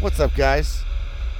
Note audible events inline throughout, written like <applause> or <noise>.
What's up, guys?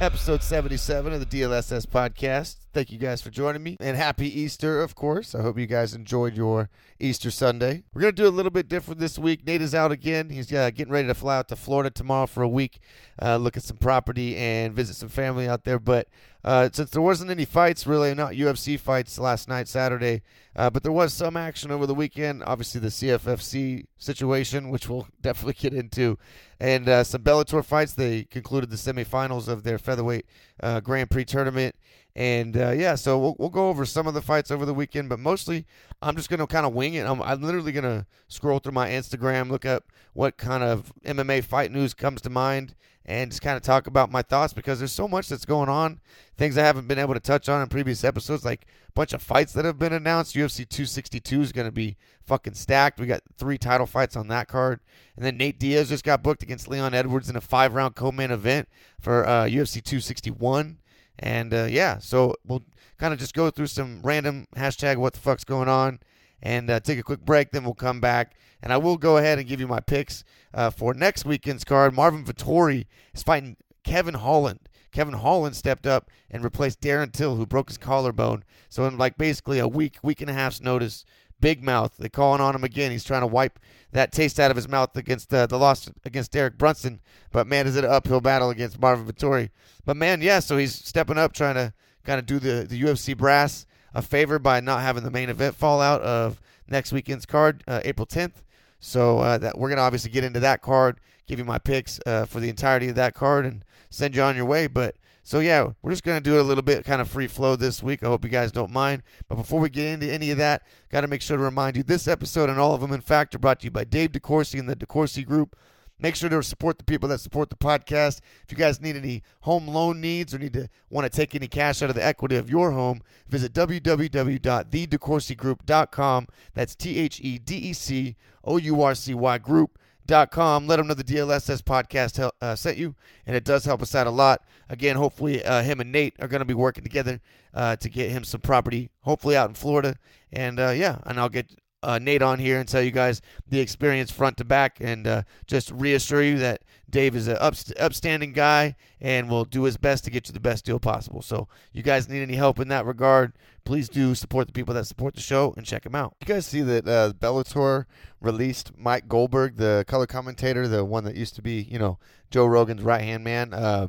Episode 77 of the DLSS podcast. Thank you guys for joining me. And happy Easter, of course. I hope you guys enjoyed your Easter Sunday. We're going to do a little bit different this week. Nate is out again. He's uh, getting ready to fly out to Florida tomorrow for a week, uh, look at some property and visit some family out there. But uh, since there wasn't any fights, really not UFC fights last night, Saturday, uh, but there was some action over the weekend. Obviously, the CFFC situation, which we'll <laughs> definitely get into, and uh, some Bellator fights. They concluded the semifinals of their featherweight uh, Grand Prix tournament. And uh, yeah, so we'll, we'll go over some of the fights over the weekend, but mostly I'm just going to kind of wing it. I'm, I'm literally going to scroll through my Instagram, look up what kind of MMA fight news comes to mind, and just kind of talk about my thoughts because there's so much that's going on. Things I haven't been able to touch on in previous episodes, like a bunch of fights that have been announced. UFC 262 is going to be fucking stacked. We got three title fights on that card. And then Nate Diaz just got booked against Leon Edwards in a five round co main event for uh, UFC 261. And uh, yeah, so we'll kind of just go through some random hashtag what the fuck's going on and uh, take a quick break. Then we'll come back. And I will go ahead and give you my picks uh, for next weekend's card. Marvin Vettori is fighting Kevin Holland. Kevin Holland stepped up and replaced Darren Till, who broke his collarbone. So in like basically a week, week and a half's notice, big mouth. They're calling on him again. He's trying to wipe that taste out of his mouth against uh, the loss against Derek Brunson. But man, is it an uphill battle against Marvin Vettori. But man, yeah, so he's stepping up, trying to kind of do the, the UFC brass a favor by not having the main event fall out of next weekend's card, uh, April 10th. So uh, that we're gonna obviously get into that card, give you my picks uh, for the entirety of that card, and send you on your way. But so yeah, we're just gonna do it a little bit kind of free flow this week. I hope you guys don't mind. But before we get into any of that, got to make sure to remind you this episode and all of them, in fact, are brought to you by Dave DeCourcy and the DeCourcy Group. Make sure to support the people that support the podcast. If you guys need any home loan needs or need to want to take any cash out of the equity of your home, visit www.thedecourcygroup.com. That's T H E D E C O U R C Y group.com. Let them know the DLSS podcast uh, sent you, and it does help us out a lot. Again, hopefully, uh, him and Nate are going to be working together uh, to get him some property, hopefully out in Florida. And uh, yeah, and I'll get uh, Nate on here and tell you guys the experience front to back and uh, just reassure you that Dave is an upst- upstanding guy and will do his best to get you the best deal possible. So, you guys need any help in that regard, please do support the people that support the show and check them out. You guys see that uh, Bellator released Mike Goldberg, the color commentator, the one that used to be, you know, Joe Rogan's right hand man. Uh,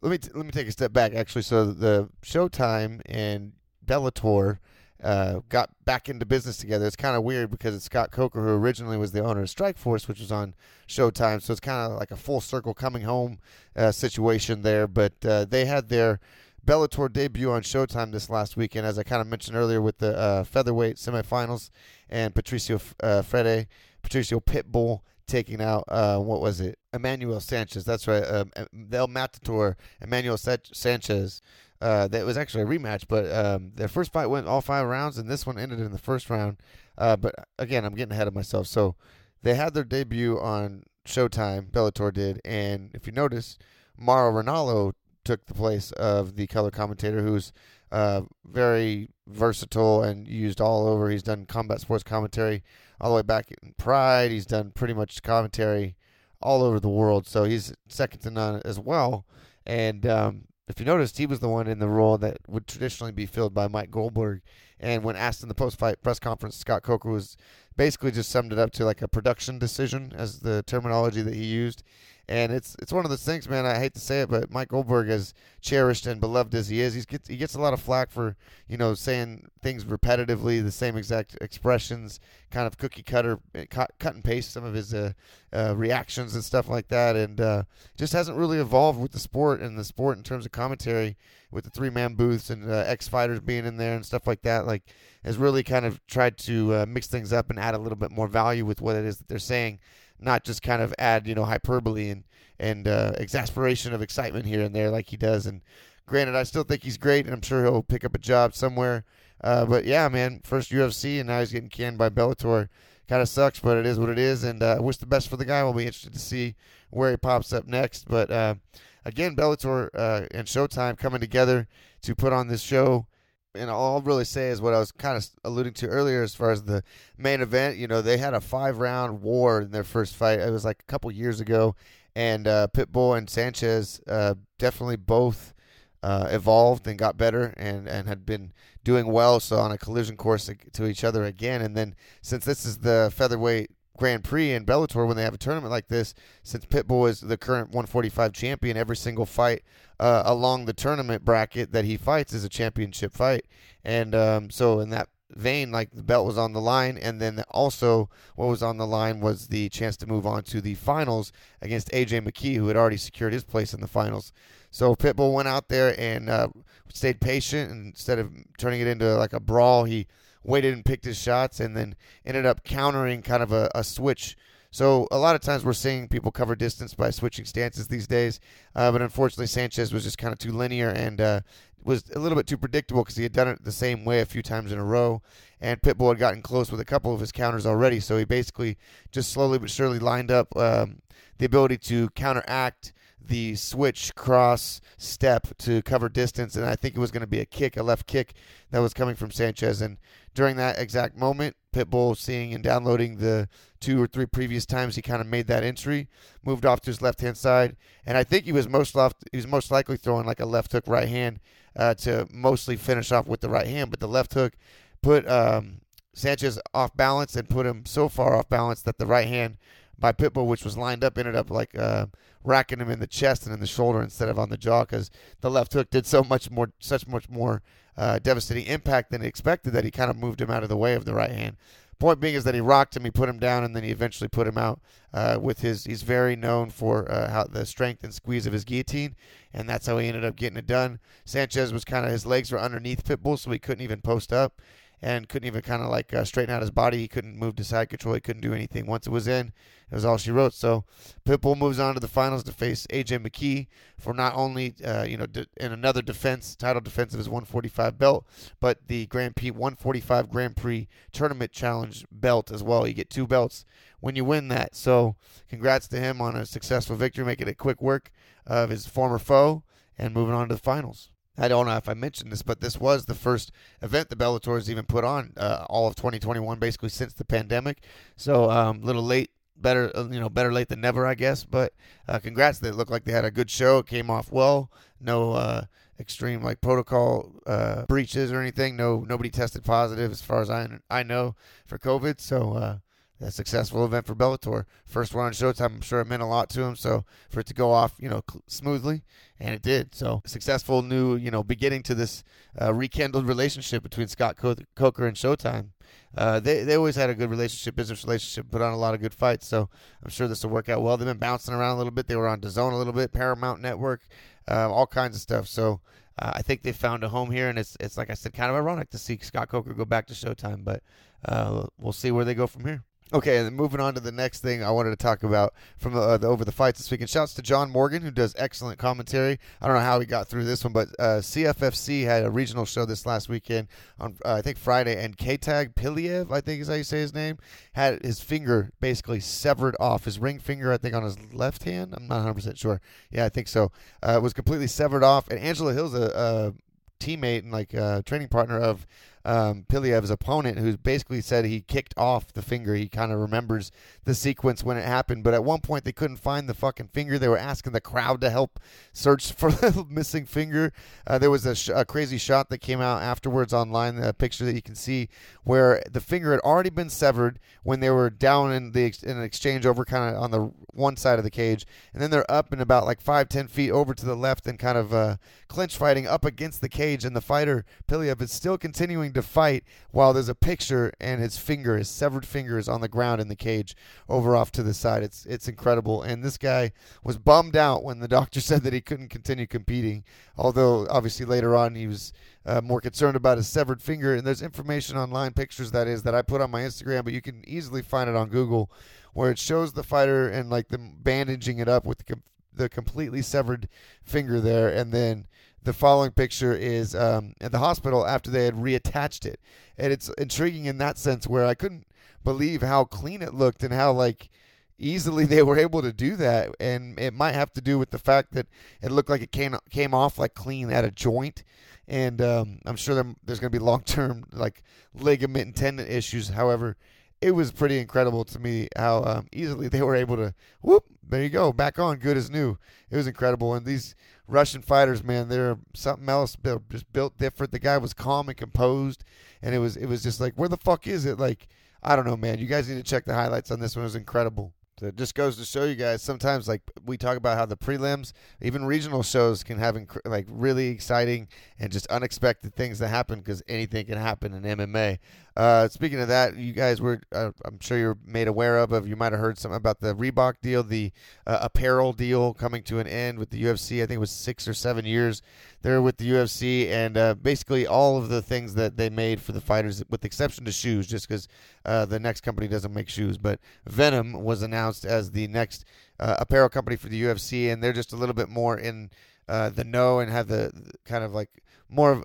let me t- let me take a step back actually. So the Showtime and Bellator uh, got back into business together. It's kind of weird because it's Scott Coker who originally was the owner of Strikeforce, which was on Showtime. So it's kind of like a full circle coming home uh, situation there. But uh, they had their Bellator debut on Showtime this last weekend, as I kind of mentioned earlier, with the uh, featherweight semifinals and Patricio uh, Freire, Patricio Pitbull taking out uh, what was it? Emmanuel Sanchez. That's right. Um, El Matador, Emmanuel Sanchez. Uh, that was actually a rematch, but um, their first fight went all five rounds, and this one ended in the first round. Uh, but again, I'm getting ahead of myself. So they had their debut on Showtime, Bellator did, and if you notice, Mauro Ranallo took the place of the color commentator, who's uh, very versatile and used all over. He's done combat sports commentary all the way back in Pride. He's done pretty much commentary all over the world, so he's second to none as well. And um, if you noticed, he was the one in the role that would traditionally be filled by Mike Goldberg. And when asked in the post-fight press conference, Scott Coker was basically just summed it up to like a production decision as the terminology that he used. And it's it's one of those things, man. I hate to say it, but Mike Goldberg, as cherished and beloved as he is, he gets he gets a lot of flack for you know saying things repetitively, the same exact expressions, kind of cookie cutter, eh, cut, cut and paste some of his uh, uh, reactions and stuff like that, and uh, just hasn't really evolved with the sport and the sport in terms of commentary with the three man booths and uh, ex fighters being in there and stuff like that. Like has really kind of tried to uh, mix things up and add a little bit more value with what it is that they're saying not just kind of add you know hyperbole and and uh, exasperation of excitement here and there like he does. And granted, I still think he's great, and I'm sure he'll pick up a job somewhere. Uh, but yeah, man, first UFC, and now he's getting canned by Bellator. Kind of sucks, but it is what it is. And uh, wish the best for the guy. We'll be interested to see where he pops up next. But uh, again, Bellator uh, and Showtime coming together to put on this show. And all I'll really say is what I was kind of alluding to earlier as far as the main event. You know, they had a five round war in their first fight. It was like a couple years ago, and uh, Pitbull and Sanchez uh, definitely both uh, evolved and got better and, and had been doing well. So on a collision course to each other again. And then since this is the featherweight Grand Prix in Bellator when they have a tournament like this, since Pitbull is the current 145 champion, every single fight uh, along the tournament bracket that he fights is a championship fight. And um, so in that vein, like the belt was on the line, and then also what was on the line was the chance to move on to the finals against AJ McKee, who had already secured his place in the finals. So Pitbull went out there and uh, stayed patient. And instead of turning it into like a brawl, he waited and picked his shots and then ended up countering kind of a, a switch. So a lot of times we're seeing people cover distance by switching stances these days, uh, but unfortunately Sanchez was just kind of too linear and uh, was a little bit too predictable because he had done it the same way a few times in a row, and Pitbull had gotten close with a couple of his counters already. So he basically just slowly but surely lined up um, the ability to counteract the switch cross step to cover distance, and I think it was going to be a kick, a left kick that was coming from Sanchez. And during that exact moment, Pitbull seeing and downloading the two or three previous times he kind of made that entry, moved off to his left hand side, and I think he was most left. He was most likely throwing like a left hook right hand uh, to mostly finish off with the right hand, but the left hook put um, Sanchez off balance and put him so far off balance that the right hand by Pitbull, which was lined up, ended up like uh, racking him in the chest and in the shoulder instead of on the jaw because the left hook did so much more, such much more uh, devastating impact than he expected that he kind of moved him out of the way of the right hand. Point being is that he rocked him, he put him down, and then he eventually put him out uh, with his. He's very known for uh, how the strength and squeeze of his guillotine, and that's how he ended up getting it done. Sanchez was kind of his legs were underneath Pitbull, so he couldn't even post up and couldn't even kind of like uh, straighten out his body. He couldn't move to side control. He couldn't do anything. Once it was in, it was all she wrote. So Pitbull moves on to the finals to face AJ McKee for not only uh, you know in another defense, title defense of his 145 belt, but the Grand Prix 145 Grand Prix Tournament Challenge belt as well. You get two belts when you win that. So congrats to him on a successful victory, making it quick work of his former foe and moving on to the finals. I don't know if I mentioned this, but this was the first event the Bellator has even put on uh, all of 2021, basically since the pandemic. So a um, little late, better uh, you know, better late than never, I guess. But uh, congrats! They looked like they had a good show. It came off well. No uh, extreme like protocol uh, breaches or anything. No, nobody tested positive as far as I I know for COVID. So uh, a successful event for Bellator. First one on Showtime, I'm sure it meant a lot to him. So for it to go off, you know, smoothly, and it did. So successful new, you know, beginning to this uh, rekindled relationship between Scott Coker and Showtime. Uh, they they always had a good relationship, business relationship, put on a lot of good fights. So I'm sure this will work out well. They've been bouncing around a little bit. They were on DAZN a little bit, Paramount Network, uh, all kinds of stuff. So. Uh, I think they found a home here, and it's it's like I said, kind of ironic to see Scott Coker go back to Showtime, but uh, we'll see where they go from here. Okay, and then moving on to the next thing I wanted to talk about from the, uh, the over the fights this week. And shouts to John Morgan who does excellent commentary. I don't know how he got through this one, but uh, CFFC had a regional show this last weekend on uh, I think Friday, and Khetag Piliev, I think is how you say his name, had his finger basically severed off his ring finger. I think on his left hand. I'm not 100 percent sure. Yeah, I think so. Uh, it was completely severed off, and Angela Hill's a, a teammate and like a training partner of um, Piliev's opponent, who basically said he kicked off the finger. He kind of remembers the sequence when it happened, but at one point they couldn't find the fucking finger. They were asking the crowd to help search <laughs> for the missing finger. Uh, there was a, sh- a, crazy shot that came out afterwards online, a picture that you can see where the finger had already been severed when they were down in the ex- in an exchange over kind of on the one side of the cage, and then they're up and about like five ten feet over to the left and kind of uh, clinch fighting up against the cage, and the fighter Piliev is still continuing to fight while there's a picture and his finger, his severed finger, is on the ground in the cage over off to the side. It's it's incredible. And this guy was bummed out when the doctor <laughs> said that he couldn't continue competing. Although obviously later on he was uh, more concerned about his severed finger. And there's information online, pictures that is that I put on my Instagram, but you can easily find it on Google, where it shows the fighter and like them bandaging it up with the, com- the completely severed finger there, and then the following picture is um, at the hospital after they had reattached it, and it's intriguing in that sense where I couldn't believe how clean it looked and how like easily <laughs> they were able to do that, and it might have to do with the fact that it looked like it came came off like clean at a joint, and um, I'm sure there's going to be long term like ligament and tendon issues. However, it was pretty incredible to me how um, easily they were able to whoop there you go back on good as new. It was incredible, and these Russian fighters, man, they're something else. They're just built different. The guy was calm and composed, and it was it was just like where the fuck is it like. I don't know, man. You guys need to check the highlights on this one. It was incredible. So it just goes to show you guys sometimes like we talk about how the prelims even regional shows can have inc- like really exciting and just unexpected things that happen because anything can happen in mma uh, speaking of that, you guys were, uh, I'm sure you're made aware of, of you might have heard something about the Reebok deal, the uh, apparel deal coming to an end with the UFC. I think it was six or seven years there with the UFC, and uh, basically all of the things that they made for the fighters, with the exception to shoes, just because uh, the next company doesn't make shoes. But Venum was announced as the next apparel company for the UFC, and they're just a little bit more in the know and have the kind of like more of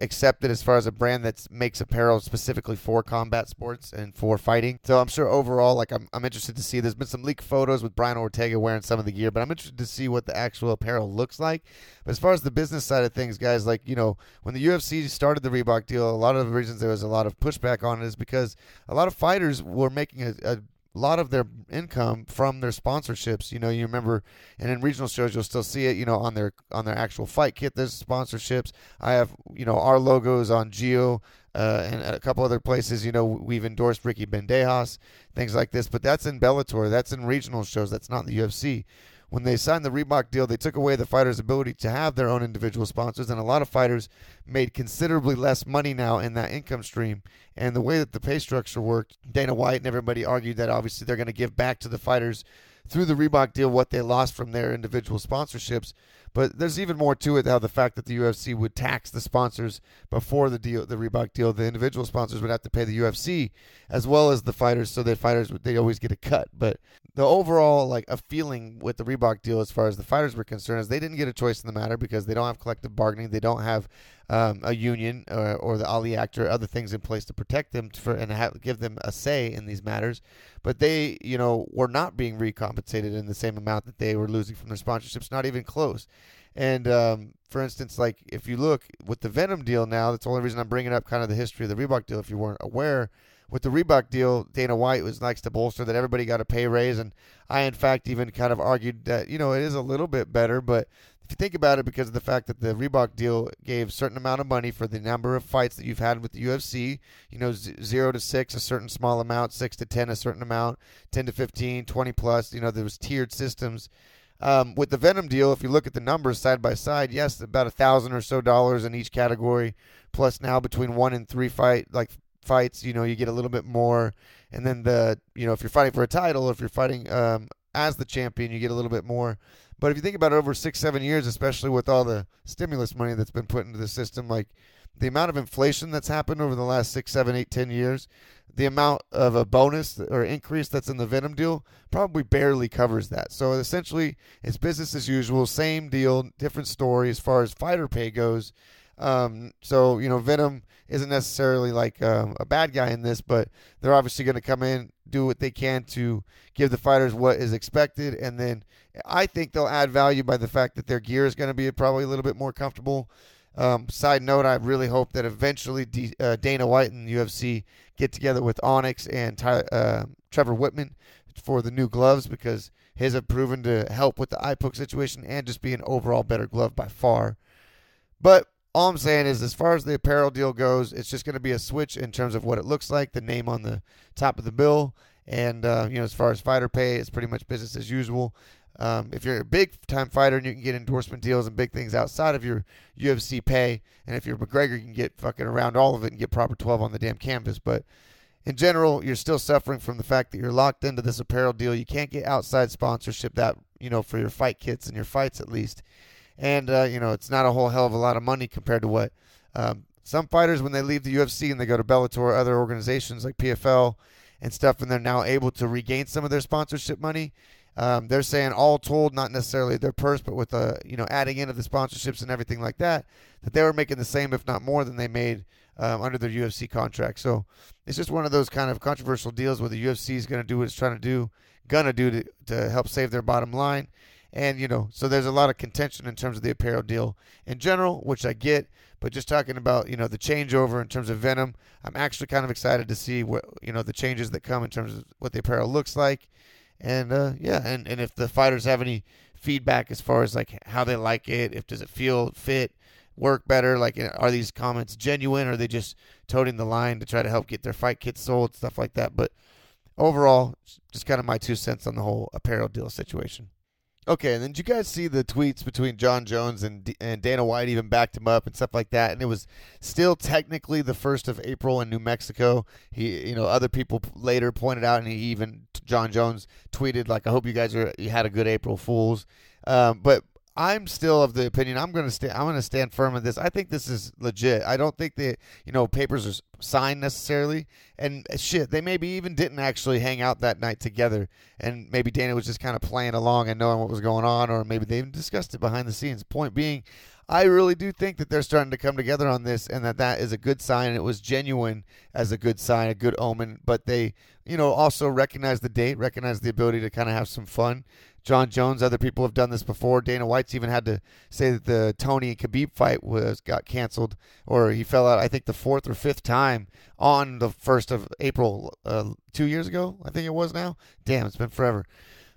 accepted as far as a brand that makes apparel specifically for combat sports and for fighting. So I'm sure overall, like I'm, I'm interested to see. There's been some leaked photos with Brian Ortega wearing some of the gear, but I'm interested to see what the actual apparel looks like. But as far as the business side of things, guys, like you know, when the UFC started the Reebok deal, a lot of the reasons there was a lot of pushback on it is because a lot of fighters were making a, a a lot of their income from their sponsorships. You know, you remember, and in regional shows, you'll still see it. You know, on their on their actual fight kit, there's sponsorships. I have, you know, our logos on Geo uh, and a couple other places. You know, we've endorsed Ricky Bandejas, things like this. But that's in Bellator. That's in regional shows. That's not in the UFC when they signed the Reebok deal, they took away the fighters' ability to have their own individual sponsors, and a lot of fighters made considerably less money now in that income stream. And the way that the pay structure worked, Dana White and everybody argued that obviously they're going to give back to the fighters through the Reebok deal what they lost from their individual sponsorships. But there's even more to it how the fact that the UFC would tax the sponsors before the deal, the Reebok deal, the individual sponsors would have to pay the UFC as well as the fighters, so the fighters they always get a cut. But the overall like a feeling with the Reebok deal as far as the fighters were concerned is they didn't get a choice in the matter because they don't have collective bargaining, they don't have um, a union or, or, the Ali Act or other things in place to protect them for and have, give them a say in these matters. But they, you know, were not being recompensated in the same amount that they were losing from their sponsorships, not even close. And um, for instance, like if you look with the Venum deal now, that's the only reason I'm bringing up kind of the history of the Reebok deal. If you weren't aware, with the Reebok deal, Dana White was likes to bolster that everybody got a pay raise, and I in fact even kind of argued that you know it is a little bit better, but if you think about it, because of the fact that the Reebok deal gave a certain amount of money for the number of fights that you've had with the UFC, you know, z- zero to six, a certain small amount, six to 10, a certain amount, 10 to 15, 20 plus, you know, there was tiered systems. Um, with the Venum deal, if you look at the numbers side by side, yes, about a thousand or so dollars in each category, plus now between one and three fight, like fights, you know, you get a little bit more. And then the, you know, if you're fighting for a title, if you're fighting um, as the champion, you get a little bit more. But if you think about it over six, seven years, especially with all the stimulus money that's been put into the system, like the amount of inflation that's happened over the last six, seven, eight, ten years, the amount of a bonus or increase that's in the Venum deal probably barely covers that. So essentially, it's business as usual, same deal, different story as far as fighter pay goes. Um, so you know, Venum isn't necessarily like um, a bad guy in this, but they're obviously going to come in, do what they can to give the fighters what is expected, and then I think they'll add value by the fact that their gear is going to be probably a little bit more comfortable. Um, side note, I really hope that eventually D, uh, Dana White and UFC get together with Onyx and Ty, uh, Trevor Wittman for the new gloves because his have proven to help with the eye poke situation and just be an overall better glove by far. But all I'm saying is, as far as the apparel deal goes, it's just going to be a switch in terms of what it looks like, the name on the top of the bill, and uh, you know, as far as fighter pay, it's pretty much business as usual. Um, if you're a big time fighter and you can get endorsement deals and big things outside of your UFC pay, and if you're McGregor, you can get fucking around all of it and get proper 12 on the damn canvas. But in general, you're still suffering from the fact that you're locked into this apparel deal. You can't get outside sponsorship that, you know, for your fight kits and your fights at least and uh, you know it's not a whole hell of a lot of money compared to what um, some fighters when they leave the UFC and they go to Bellator or other organizations like PFL and stuff, and they're now able to regain some of their sponsorship money. Um, they're saying all told, not necessarily their purse, but with the uh, you know adding into the sponsorships and everything like that, that they were making the same, if not more, than they made um, under their UFC contract. So it's just one of those kind of controversial deals where the UFC is going to do what it's trying to do, gonna do to, to help save their bottom line. And you know, so there's a lot of contention in terms of the apparel deal in general, which I get. But just talking about you know the changeover in terms of Venum, I'm actually kind of excited to see what you know the changes that come in terms of what the apparel looks like, and uh, yeah, and and if the fighters have any feedback as far as like how they like it, if does it feel fit, work better, like are these comments genuine, or are they just toting the line to try to help get their fight kits sold, stuff like that. But overall, just kind of my two cents on the whole apparel deal situation. Okay, and then did you guys see the tweets between Jon Jones and D- and Dana White even backed him up and stuff like that? And it was still technically the first of April in New Mexico. He, you know, other people later pointed out, and he even Jon Jones tweeted like, "I hope you guys are you had a good April Fools." Um, but I'm still of the opinion I'm going to stand. I'm going to stand firm on this. I think this is legit. I don't think that you know papers are signed necessarily, and uh, shit, they maybe even didn't actually hang out that night together, and maybe Dana was just kind of playing along and knowing what was going on, or maybe they even discussed it behind the scenes. Point being, I really do think that they're starting to come together on this, and that that is a good sign. It was genuine as a good sign, a good omen. But they, you know, also recognize the date, recognize the ability to kind of have some fun. Jon Jones, other people have done this before. Dana White's even had to say that the Tony and Khabib fight was got canceled, or he fell out. I think the fourth or fifth time on the first of April, uh, two years ago. I think it was now. Damn, it's been forever.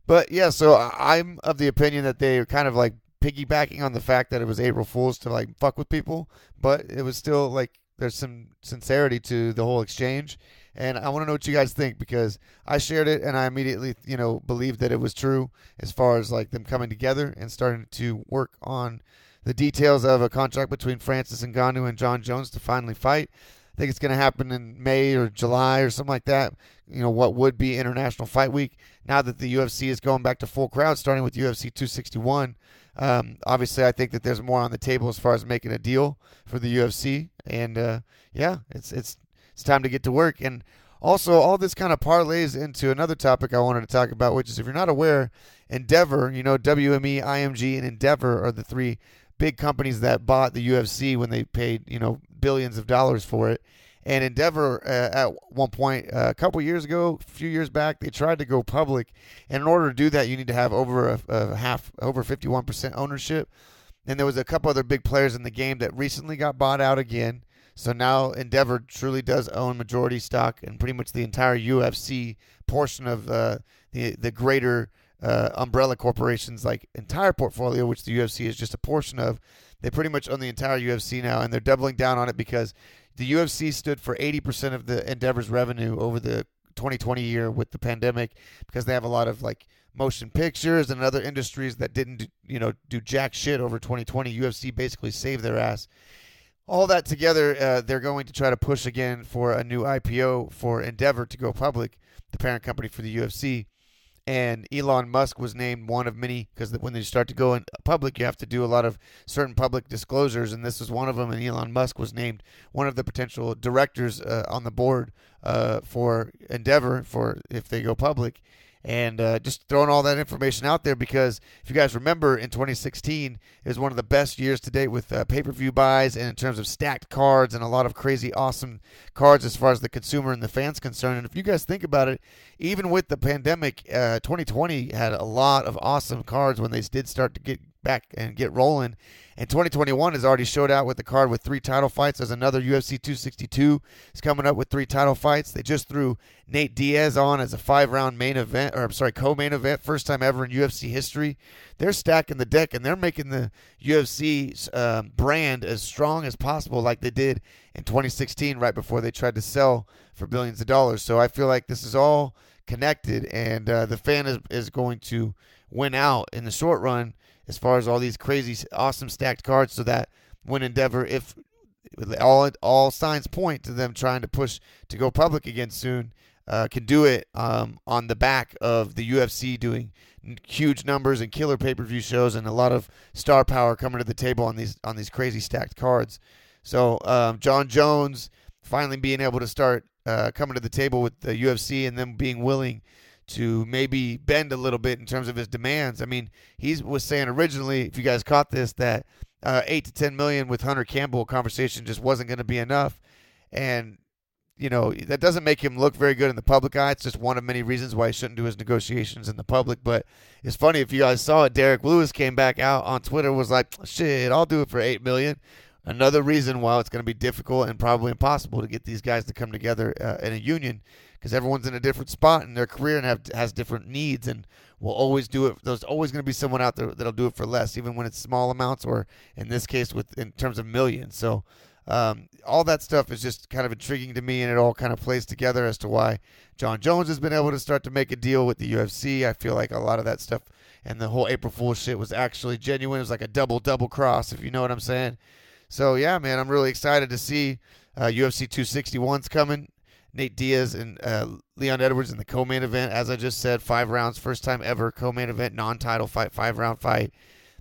But yeah, so I'm of the opinion that they are kind of like piggybacking on the fact that it was April Fools to like fuck with people, but it was still like there's some sincerity to the whole exchange and I want to know what you guys think because I shared it and I immediately, you know, believed that it was true as far as like them coming together and starting to work on the details of a contract between Francis and Ngannou and Jon Jones to finally fight. I think it's going to happen in May or July or something like that. You know, what would be International Fight Week. Now that the UFC is going back to full crowd, starting with UFC 261. Um, obviously, I think that there's more on the table as far as making a deal for the UFC, and uh, yeah, it's it's it's time to get to work. And also, all this kind of parlays into another topic I wanted to talk about, which is if you're not aware, Endeavor, you know, WME, IMG, and Endeavor are the three big companies that bought the UFC when they paid, you know, billions of dollars for it. And Endeavor, uh, at one point, uh, a couple years ago, a few years back, they tried to go public. And in order to do that, you need to have over a, a half, over 51% ownership. And there was a couple other big players in the game that recently got bought out again. So now Endeavor truly does own majority stock and pretty much the entire UFC portion of uh, the the greater uh, umbrella corporations like entire portfolio, which the UFC is just a portion of. They pretty much own the entire UFC now, and they're doubling down on it because the UFC stood for 80% of the Endeavor's revenue over the 2020 year with the pandemic because they have a lot of like motion pictures and other industries that didn't you know do jack shit over 2020 UFC basically saved their ass all that together, uh, they're going to try to push again for a new IPO for Endeavor to go public, the parent company for the UFC. And Elon Musk was named one of many because when they start to go in public, you have to do a lot of certain public disclosures, and this was one of them. And Elon Musk was named one of the potential directors uh, on the board uh, for Endeavor for if they go public and uh, just throwing all that information out there because if you guys remember in 2016 it was one of the best years to date with uh, pay-per-view buys and in terms of stacked cards and a lot of crazy awesome cards as far as the consumer and the fans concerned. And if you guys think about it even with the pandemic uh, 2020 had a lot of awesome cards when they did start to get back and get rolling and 2021 has already showed out with the card with three title fights. There's another UFC 262 is coming up with three title fights. They just threw Nate Diaz on as a five round main event, or I'm sorry, co main event, first time ever in UFC history. They're stacking the deck and they're making the UFC um, brand as strong as possible, like they did in 2016, right before they tried to sell for billions of dollars. So I feel like this is all connected, and uh, the fan is, is going to win out in the short run as far as all these crazy, awesome stacked cards, so that when Endeavor, if all all signs point to them trying to push to go public again soon, uh, can do it um, on the back of the UFC doing huge numbers and killer pay per view shows and a lot of star power coming to the table on these on these crazy stacked cards. So um, Jon Jones finally being able to start uh, coming to the table with the UFC and them being willing to maybe bend a little bit in terms of his demands. I mean, he was saying originally, if you guys caught this, that uh, eight to ten million with Hunter Campbell conversation just wasn't going to be enough, and you know, that doesn't make him look very good in the public eye. It's just one of many reasons why he shouldn't do his negotiations in the public. But it's funny if you guys saw it. Derrick Lewis came back out on Twitter was like, "Shit, I'll do it for eight million. Another reason why it's going to be difficult and probably impossible to get these guys to come together uh, in a union because everyone's in a different spot in their career and have has different needs and will always do it. There's always going to be someone out there that'll do it for less, even when it's small amounts or in this case with in terms of millions. So um, all that stuff is just kind of intriguing to me, and it all kind of plays together as to why Jon Jones has been able to start to make a deal with the UFC. I feel like a lot of that stuff and the whole April Fool's shit was actually genuine. It was like a double double cross, if you know what I'm saying. So yeah, man, I'm really excited to see uh, UFC 261's coming. Nate Diaz and uh, Leon Edwards in the co-main event. As I just said, five rounds, first time ever co-main event, non-title fight, five round fight.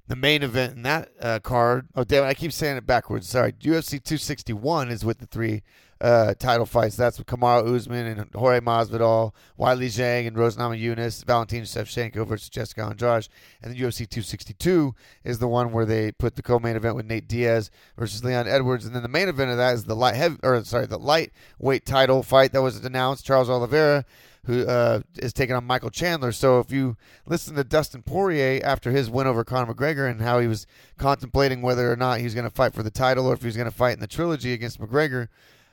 The main event in that uh, card. Oh, damn it! I keep saying it backwards. Sorry. UFC 261 is with the three uh, title fights. That's with Kamaru Usman and Jorge Masvidal, Weili Zhang and Rose Yunus, Valentina Shevchenko versus Jessica Andrade. And then UFC 262 is the one where they put the co-main event with Nate Diaz versus Leon Edwards. And then the main event of that is the light heavy, or sorry, the lightweight title fight that was announced. Charles Oliveira who uh, is taking on Michael Chandler. So if you listen to Dustin Poirier after his win over Conor McGregor and how he was contemplating whether or not he was going to fight for the title or if he was going to fight in the trilogy against McGregor,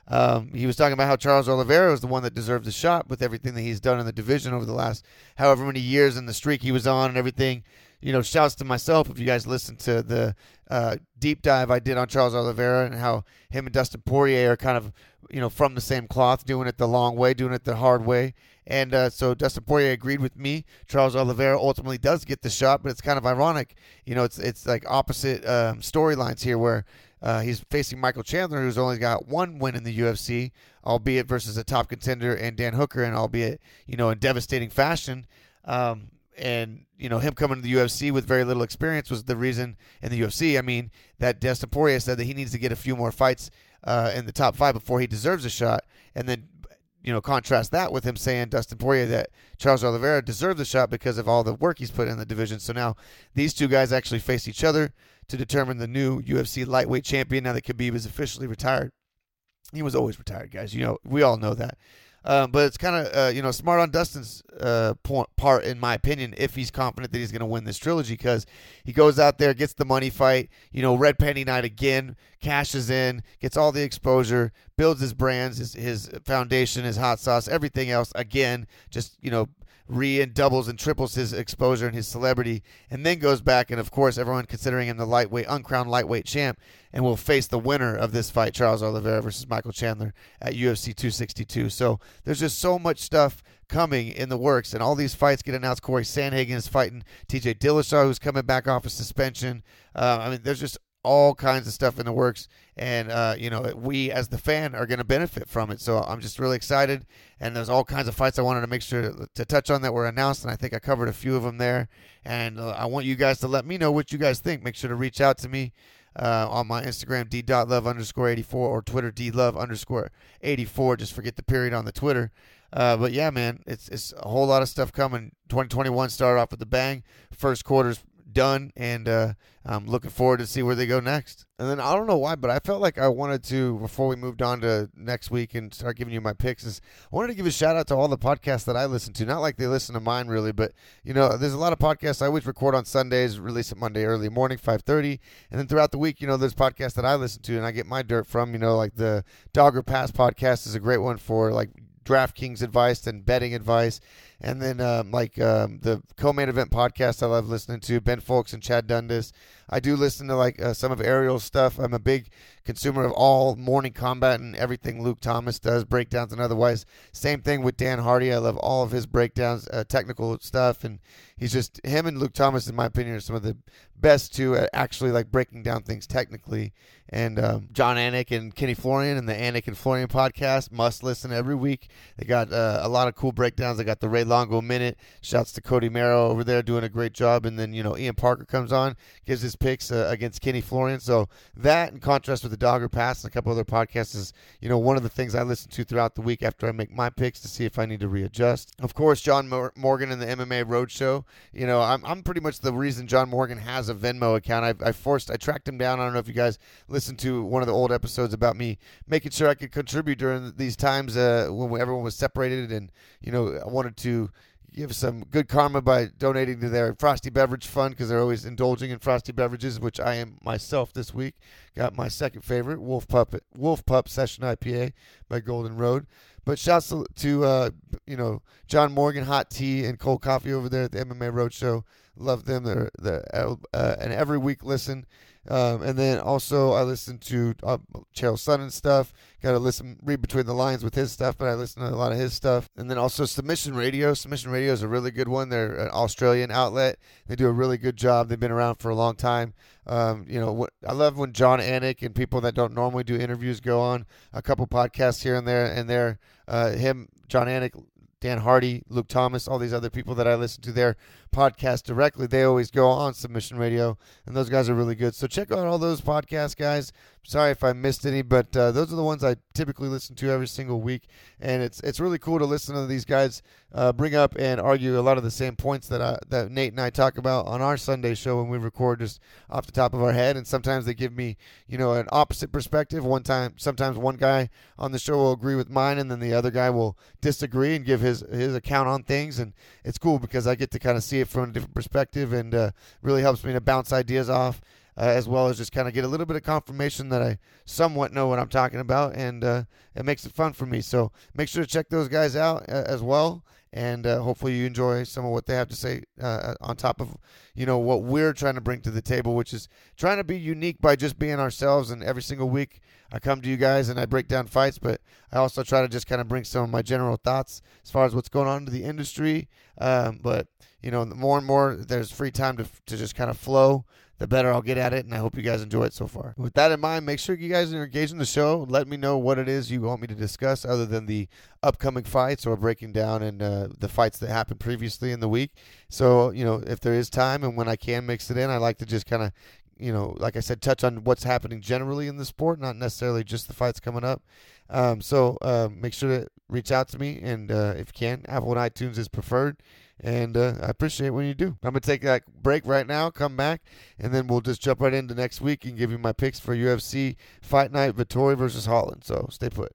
um, he was talking about how Charles Oliveira was the one that deserved the shot with everything that he's done in the division over the last however many years and the streak he was on and everything. You know, shouts to myself if you guys listen to the uh, deep dive I did on Charles Oliveira and how him and Dustin Poirier are kind of, you know, from the same cloth, doing it the long way, doing it the hard way. And uh, so Dustin Poirier agreed with me. Charles Oliveira ultimately does get the shot, but it's kind of ironic. You know, it's it's like opposite um, storylines here where uh, he's facing Michael Chandler, who's only got one win in the UFC, albeit versus a top contender and Dan Hooker, and albeit you know in devastating fashion. Um, and you know him coming to the UFC with very little experience was the reason in the UFC. I mean that Dustin Poirier said that he needs to get a few more fights uh, in the top five before he deserves a shot, and then you know contrast that with him saying Dustin Poirier that Charles Oliveira deserved the shot because of all the work he's put in the division. So now these two guys actually face each other to determine the new UFC lightweight champion now that Khabib is officially retired. He was always retired, guys. You know, we all know that. Um, but it's kind of uh, you know smart on Dustin's uh, point, part, in my opinion, if he's confident that he's going to win this trilogy, because he goes out there, gets the money fight, you know, Red Panty Night again, cashes in, gets all the exposure, builds his brands, his, his foundation, his hot sauce, everything else again, just you know re and doubles and triples his exposure and his celebrity, and then goes back and of course everyone considering him the lightweight uncrowned lightweight champ, and will face the winner of this fight, Charles Oliveira versus Michael Chandler at UFC 262. So there's just so much stuff coming in the works, and all these fights get announced. Cory Sandhagen is fighting T.J. Dillashaw, who's coming back off a of suspension. Uh, I mean, there's just all kinds of stuff in the works, and uh, you know we as the fan are going to benefit from it. So I'm just really excited, and there's all kinds of fights I wanted to make sure to, to touch on that were announced, and I think I covered a few of them there. And uh, I want you guys to let me know what you guys think. Make sure to reach out to me. Uh, on my Instagram, d.love underscore 84, or Twitter, d.love underscore 84. Just forget the period on the Twitter. Uh, but yeah, man, it's it's a whole lot of stuff coming. 2021 started off with a bang. First quarter's done, and uh, I'm looking forward to see where they go next. And then I don't know why, but I felt like I wanted to before we moved on to next week and start giving you my picks. Is I wanted to give a shout out to all the podcasts that I listen to. Not like they listen to mine really, but you know, there's a lot of podcasts I always record on Sundays, release it Monday early morning, 5:30, and then throughout the week, you know, there's podcasts that I listen to and I get my dirt from. You know, like the Dogger Pass podcast is a great one for like DraftKings advice and betting advice. And then um, like um, the co-main event podcast I love listening to, Ben Fowlkes and Chad Dundas. I do listen to like uh, some of Ariel's stuff. I'm a big consumer of all morning combat and everything Luke Thomas does, breakdowns and otherwise. Same thing with Dan Hardy. I love all of his breakdowns, uh, technical stuff, and he's just him and Luke Thomas, in my opinion, are some of the best two at actually like breaking down things technically. And um, Jon Anik and Kenny Florian and the Anik and Florian podcast must listen every week. They got uh, a lot of cool breakdowns. They got the Ray Longo minute. Shouts to Cody Merrow over there doing a great job. And then you know Ian Parker comes on, gives picks uh, against Kenny Florian. So that, in contrast with the Dogger Pass and a couple other podcasts, is you know one of the things I listen to throughout the week after I make my picks to see if I need to readjust. Of course, John Morgan and the MMA Roadshow You know, I'm, I'm pretty much the reason John Morgan has a Venmo account. I, I forced, I tracked him down. I don't know if you guys listened to one of the old episodes about me making sure I could contribute during these times uh, when everyone was separated, and you know, I wanted to give some good karma by donating to their Frosty Beverage Fund because they're always indulging in frosty beverages, which I am myself this week. Got my second favorite, Wolf Pup, Wolf Pup Session IPA by Golden Road. But shouts to, to uh, you know John Morgan, Hot Tea, and Cold Coffee over there at the MMA Roadshow. Love them. They're, they're uh, an every week listen. Um, and then also I listen to uh, Chael Sonnen stuff. Got to listen, read between the lines with his stuff, but I listen to a lot of his stuff. And then also Submission Radio. Submission Radio is a really good one. They're an Australian outlet. They do a really good job. They've been around for a long time. Um, you know, what, I love when Jon Anik and people that don't normally do interviews go on a couple podcasts here and there, and they're uh, him, Jon Anik, Dan Hardy, Luke Thomas, all these other people that I listen to their podcast directly, they always go on Submission Radio, and those guys are really good. So check out all those podcasts, guys. Sorry if I missed any, but uh, those are the ones I typically listen to every single week, and it's it's really cool to listen to these guys uh, bring up and argue a lot of the same points that I, that Nate and I talk about on our Sunday show when we record just off the top of our head. And sometimes they give me you know an opposite perspective. One time, sometimes one guy on the show will agree with mine, and then the other guy will disagree and give his his account on things, and it's cool because I get to kind of see it from a different perspective, and uh, really helps me to bounce ideas off uh, as well as just kind of get a little bit of confirmation that I somewhat know what I'm talking about, and uh, it makes it fun for me. So make sure to check those guys out uh, as well, and uh, hopefully you enjoy some of what they have to say uh, on top of you know what we're trying to bring to the table, which is trying to be unique by just being ourselves. And every single week I come to you guys and I break down fights, but I also try to just kind of bring some of my general thoughts as far as what's going on in the industry. Um, but you know, more and more there's free time to to just kind of flow the better I'll get at it. And I hope you guys enjoy it so far. With that in mind, make sure you guys are engaged in the show. Let me know what it is you want me to discuss other than the upcoming fights or breaking down and uh, the fights that happened previously in the week. So, you know, if there is time and when I can mix it in, I like to just kind of you know, like I said, touch on what's happening generally in the sport, not necessarily just the fights coming up. Um, so uh, make sure to reach out to me, and uh, if you can, Apple and iTunes is preferred and uh, I appreciate when you do. I'm gonna take that break right now, come back, and then we'll just jump right into next week and give you my picks for UFC Fight Night Vettori versus Holland. So stay put.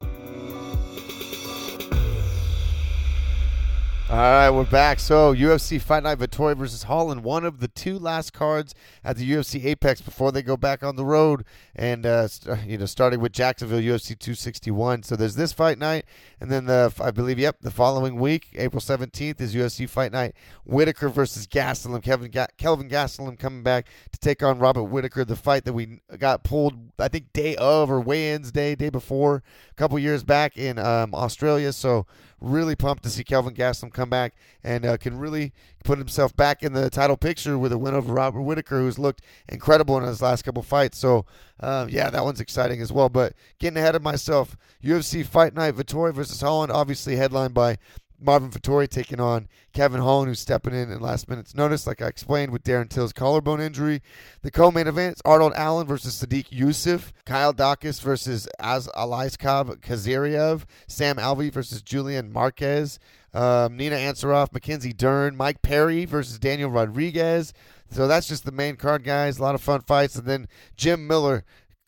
All right, we're back. So, UFC Fight Night Vettori versus Holland, one of the two last cards at the UFC Apex before they go back on the road, and uh, you know, starting with Jacksonville UFC 261. So there's this fight night, and then the I believe, yep, the following week, April 17th, is UFC Fight Night Whitaker versus Gastelum. Kevin Ga- Kelvin Gastelum coming back to take on Robert Whitaker. The fight that we got pulled, I think, day of or weigh-ins day, day before, a couple years back in um, Australia. So really pumped to see Kelvin Gastelum come back and uh, can really put himself back in the title picture with a win over Robert Whitaker, who's looked incredible in his last couple fights. So, uh, yeah, that one's exciting as well. But getting ahead of myself, UFC Fight Night, Vettori versus Holland, obviously headlined by Marvin Vettori taking on Kevin Holland, who's stepping in in last minute's notice, like I explained with Darren Till's collarbone injury. The co-main event is Arnold Allen versus Sodiq Yusuff, Kyle Daukaus versus Az Alaiskov Kaziriev, Sam Alvey versus Julian Marquez, um, Nina Ansaroff, Mackenzie Dern, Mike Perry versus Daniel Rodriguez. So that's just the main card, guys. A lot of fun fights. And then Jim Miller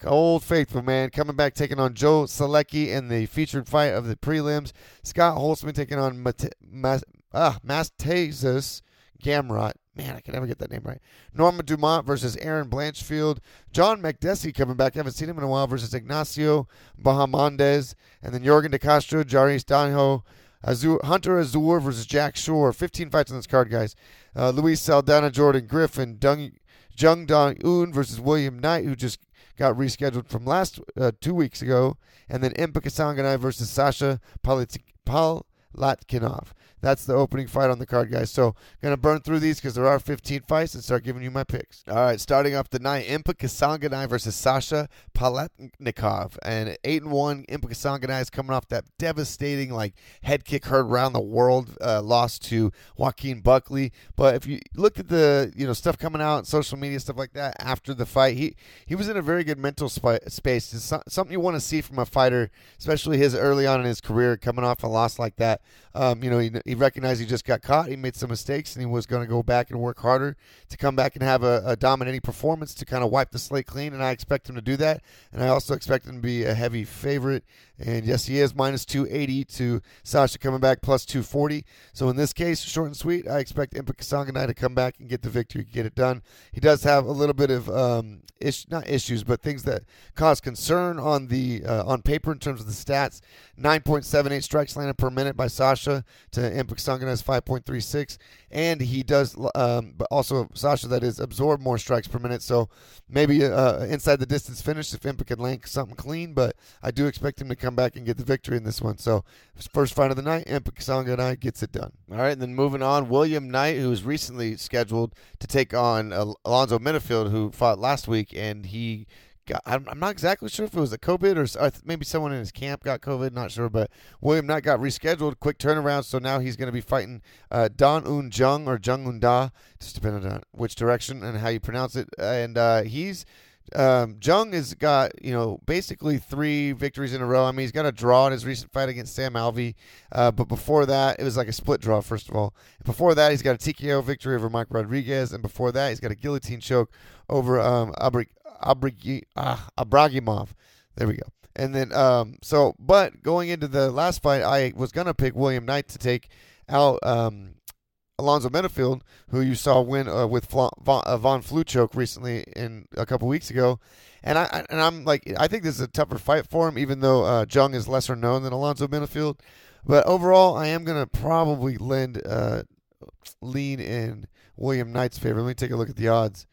Old faithful man coming back taking on Joe Solecki in the featured fight of the prelims. Scott Holtzman taking on Mate- Mas- ah, Gamrot. Man, I can never get that name right. Norma Dumont versus Erin Blanchfield. John Makdessi coming back. I haven't seen him in a while versus Ignacio Bahamondes. And then Jorgen De Castro, Jairus Danho, Azure, Hunter Azure versus Jack Shore. 15 fights on this card, guys. Uh, Luis Saldana, Jordan Griffin, Dung, Jung Dong Un versus William Knight, who just got rescheduled from last uh, two weeks ago, and then Impa Kasanganay versus Sasha Palatnikov. That's the opening fight on the card, guys. So, gonna burn through these because there are 15 fights and start giving you my picks. All right, starting off the night, Impa Kasanganay versus Sasha Palatnikov, and eight and one. Impa Kasanganay is coming off that devastating like head kick heard around the world uh, loss to Joaquin Buckley. But if you look at the you know stuff coming out, social media stuff like that after the fight, he he was in a very good mental sp- space. It's something you want to see from a fighter, especially his early on in his career, coming off a loss like that. Um, you know, he, he recognized he just got caught. He made some mistakes, and he was going to go back and work harder to come back and have a, a dominating performance to kind of wipe the slate clean. And I expect him to do that. And I also expect him to be a heavy favorite. And yes, he is minus 280 to Sasha coming back plus 240. So in this case, short and sweet, I expect Impa Kasanganay to come back and get the victory, get it done. He does have a little bit of um, ish, not issues, but things that cause concern on the uh, on paper in terms of the stats. 9.78 strikes landed per minute by Sasha to Impa Kasanganay's 5.36, and he does, um, but also Sasha that is absorb more strikes per minute. So maybe uh, inside the distance finish if Impa can land something clean, but I do expect him to come back and get the victory in this one. So first fight of the night, Impa Kasanganay gets it done. All right, and then moving on, William Knight, who was recently scheduled to take on Alonzo Menifield, who fought last week, and he got, I'm, I'm not exactly sure if it was a COVID or, or, maybe someone in his camp got COVID. Not sure, but William Knight got rescheduled. Quick turnaround, so now he's going to be fighting uh, Don Un Jung or Jung Un Da, just depending on which direction and how you pronounce it. And uh, he's um, Jung has got you know basically three victories in a row. I mean, he's got a draw in his recent fight against Sam Alvey, uh, but before that, it was like a split draw. First of all, before that, he's got a TKO victory over Mike Rodriguez, and before that, he's got a guillotine choke over um, Abri- Abragi, ah, Abragimov. There we go. And then, um, so, but going into the last fight, I was to pick William Knight to take out um, Alonzo Menifield, who you saw win uh, with Von, uh, Von Flue choke recently in a couple weeks ago. And I and I'm like I think this is a tougher fight for him, even though uh, Jung is lesser known than Alonzo Menifield. But overall, I am gonna probably lend uh, lean in William Knight's favor. Let me take a look at the odds.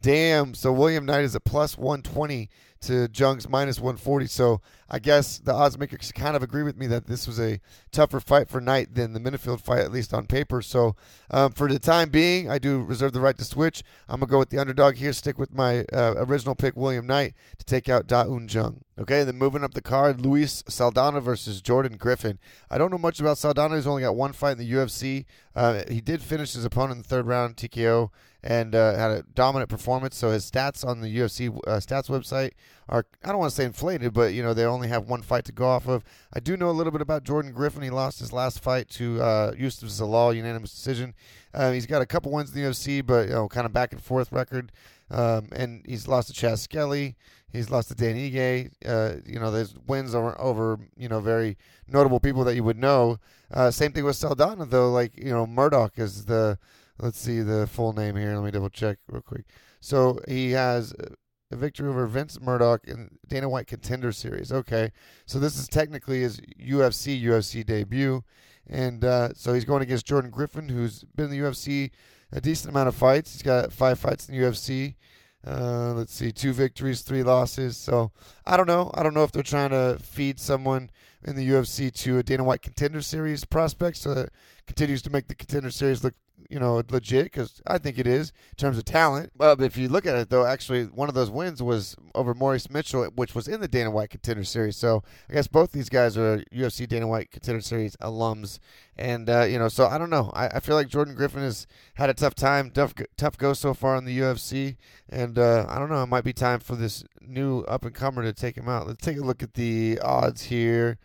Damn. So William Knight is a plus 120 to Jung's minus 140. So I guess the odds makers kind of agree with me that this was a tougher fight for Knight than the Menifield fight, at least on paper. So um, for the time being, I do reserve the right to switch. I'm going to go with the underdog here, stick with my uh, original pick, William Knight, to take out Da Un Jung. Okay, then moving up the card, Luis Saldana versus Jordan Griffin. I don't know much about Saldana. He's only got one fight in the UFC. Uh, he did finish his opponent in the third round, TKO, and uh, had a dominant performance. So his stats on the UFC uh, stats website are, I don't want to say inflated, but, you know, they only have one fight to go off of. I do know a little bit about Jordan Griffin. He lost his last fight to uh, Youssef Zalal, unanimous decision. Uh, he's got a couple wins in the UFC, but, you know, kind of back and forth record. Um, and he's lost to Chas Skelly. He's lost to Dan Ige. Uh, you know, there's wins over, over, you know, very notable people that you would know. Uh, same thing with Saldana, though. Like, you know, Murdoch is the, let's see the full name here. Let me double check real quick. So he has a victory over Vince Murdoch in Dana White Contender Series. Okay. So this is technically his UFC, UFC debut. And uh, so he's going against Jordan Griffin, who's been in the UFC a decent amount of fights. He's got five fights in the UFC. Uh, let's see, two victories, three losses. So I don't know. I don't know if they're trying to feed someone in the UFC to a Dana White Contender Series prospect, so that continues to make the Contender Series look you know, legit because I think it is in terms of talent. But if you look at it, though, actually one of those wins was over Maurice Mitchell, which was in the Dana White Contender Series. So I guess both these guys are UFC Dana White Contender Series alums, and uh, you know, so I don't know. I, I, feel like Jordan Griffin has had a tough time, tough tough go so far in the UFC, and uh, I don't know. It might be time for this new up and comer to take him out. Let's take a look at the odds here.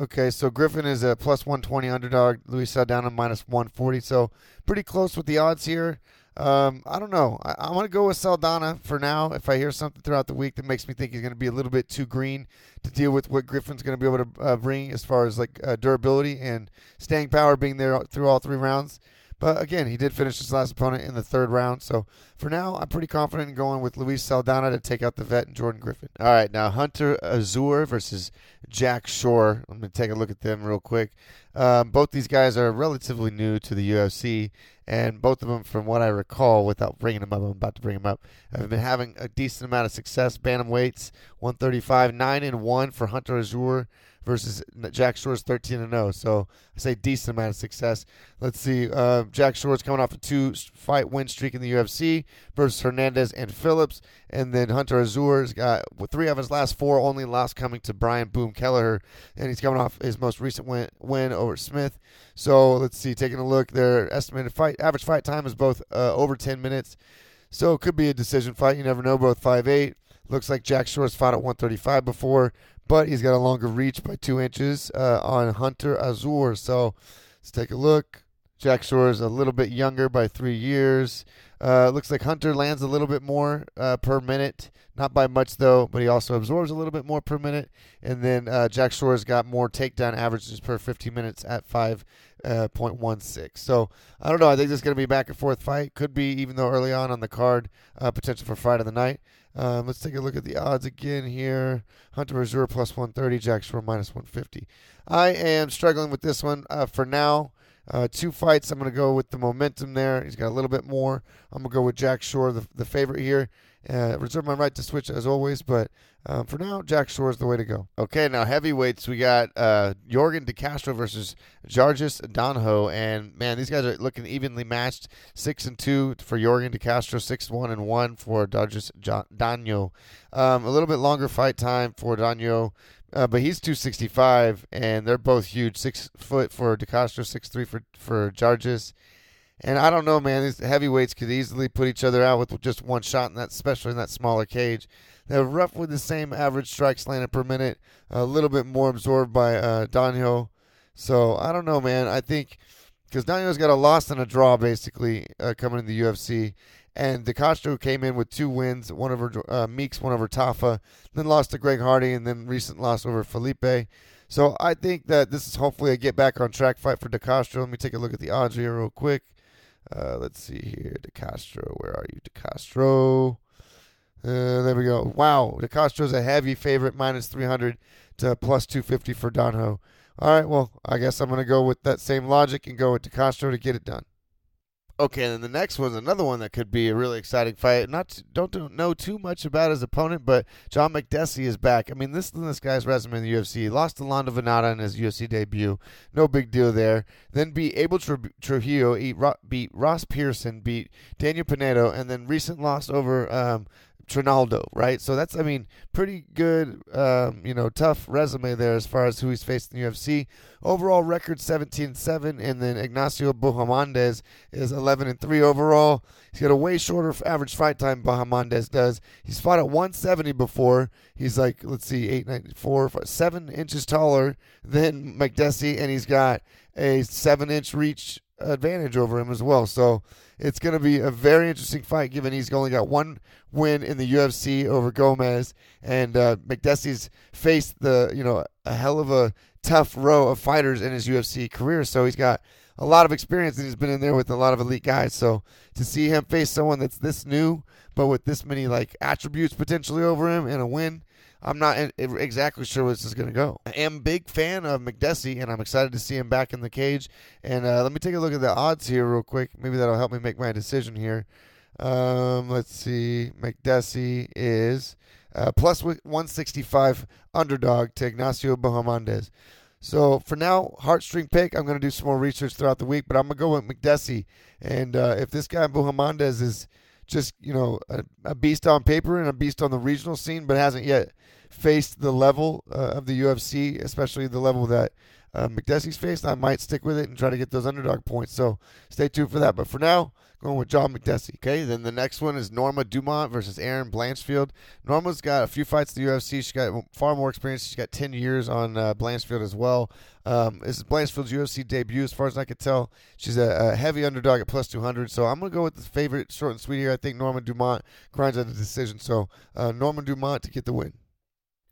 Okay, so Griffin is a plus 120 underdog. Luis Saldana minus 140. So pretty close with the odds here. Um, I don't know. I, am going to go with Saldana for now. If I hear something throughout the week that makes me think he's going to be a little bit too green to deal with what Griffin's going to be able to uh, bring as far as like uh, durability and staying power being there through all three rounds. But again, he did finish his last opponent in the third round. So for now, I'm pretty confident in going with Luis Saldana to take out the vet and Jordan Griffin. All right, now Hunter Azure versus Jack Shore. I'm going to take a look at them real quick. Um, both these guys are relatively new to the UFC, and both of them, from what I recall, without bringing them up, I'm about to bring them up, have been having a decent amount of success. Bantam weights, 135, 9 and 1 for Hunter Azure versus Jack Shore's 13 and 0. So I say decent amount of success. Let's see. Uh, Jack Shore's coming off a two fight win streak in the UFC versus Hernandez and Phillips. And then Hunter Azure's got three of his last four, only lost coming to Brian Boom Kelleher. And he's coming off his most recent win, win over Smith. So let's see. Taking a look, their estimated fight average fight time is both uh, over 10 minutes. So it could be a decision fight. You never know. Both five eight. Looks like Jack Shore's fought at 135 before. But he's got a longer reach by two inches uh, on Hunter Azure. So let's take a look. Jack Shore is a little bit younger by three years. Uh, looks like Hunter lands a little bit more uh, per minute, not by much though, but he also absorbs a little bit more per minute. And then uh, Jack Shore's got more takedown averages per 15 minutes at 5.16. Uh, so I don't know. I think this is going to be back and forth fight. Could be, even though early on on the card, uh, potential for fight of the night. Um, let's take a look at the odds again here. Hunter Azure plus 130, Jack Shore minus 150. I am struggling with this one uh, for now. Uh, two fights. I'm going to go with the momentum there. He's got a little bit more. I'm going to go with Jack Shore, the, the favorite here. Uh, reserve my right to switch as always, but um, for now, Jack Shore is the way to go. Okay, now heavyweights, we got uh, Yorgan De Castro versus Jarjis Danho, and man, these guys are looking evenly matched. Six and two for Yorgan De Castro, six one and one for Jarjis Danho. Um, a little bit longer fight time for Danho. Uh, but he's 265, and they're both huge. Six foot for DeCastro, six three for for Jarges. And I don't know, man. These heavyweights could easily put each other out with just one shot, in that, especially in that smaller cage. They have roughly the same average strikes landed per minute, a little bit more absorbed by uh. So I don't know, man. I think because Danho's got a loss and a draw basically uh, coming in the UFC, and De Castro came in with two wins, one over uh, Meeks, one over Tafa, then lost to Greg Hardy, and then recent loss over Felipe. So I think that this is hopefully a get back on track fight for De Castro. Let me take a look at the odds here real quick. Uh, let's see here, De Castro. Where are you, De Castro? Uh, there we go. Wow, De Castro's a heavy favorite, minus 300 to plus 250 for Danho. All right, well, I guess I'm going to go with that same logic and go with De Castro to get it done. Okay, and then the next one's another one that could be a really exciting fight. Not don't know too much about his opponent, but John Makdessi is back. I mean, this this guy's resume in the UFC. He lost to Lando Vannata in his UFC debut. No big deal there. Then beat Abel Trujillo, beat Ross Pearson, beat Daniel Pinedo, and then recent loss over um, Trinaldo, right? So that's, I mean, pretty good, um, you know, tough resume there as far as who he's faced in the UFC. Overall record 17-7, and then Ignacio Bahamondes is eleven and three overall. He's got a way shorter average fight time Bahamondes does. He's fought at 170 before. He's like, let's see, 894, 7 inches taller than Makdessi, and he's got a 7-inch reach advantage over him as well. So it's going to be a very interesting fight, given he's only got one win in the UFC over Gomez, and uh, faced the you know a hell of a tough row of fighters in his UFC career. So he's got a lot of experience, and he's been in there with a lot of elite guys. So to see him face someone that's this new, but with this many like attributes potentially over him and a win I'm not exactly sure where this is going to go. I am a big fan of Makdessi, and I'm excited to see him back in the cage. And uh, let me take a look at the odds here real quick. Maybe that'll help me make my decision here. Um, let's see. Makdessi is uh, plus 165 underdog to Ignacio Bahamondes. So for now, heartstring pick. I'm going to do some more research throughout the week, but I'm going to go with Makdessi. And uh, if this guy Bahamondes is just you know a, a, beast on paper and a beast on the regional scene, but hasn't yet faced the level uh, of the UFC, especially the level that uh, faced. I might stick with it and try to get those underdog points. So stay tuned for that. But for now, going with John Makdessi. Okay, then the next one is Norma Dumont versus Erin Blanchfield. Norma's got a few fights in the UFC. She's got far more experience. She's got 10 years on uh, Blanchfield as well. Um, this is Blanchfield's UFC debut, as far as I could tell. She's a, a heavy underdog at plus 200. So I'm going to go with the favorite, short and sweet here. I think Norma Dumont grinds out the decision. So uh, Norma Dumont to get the win.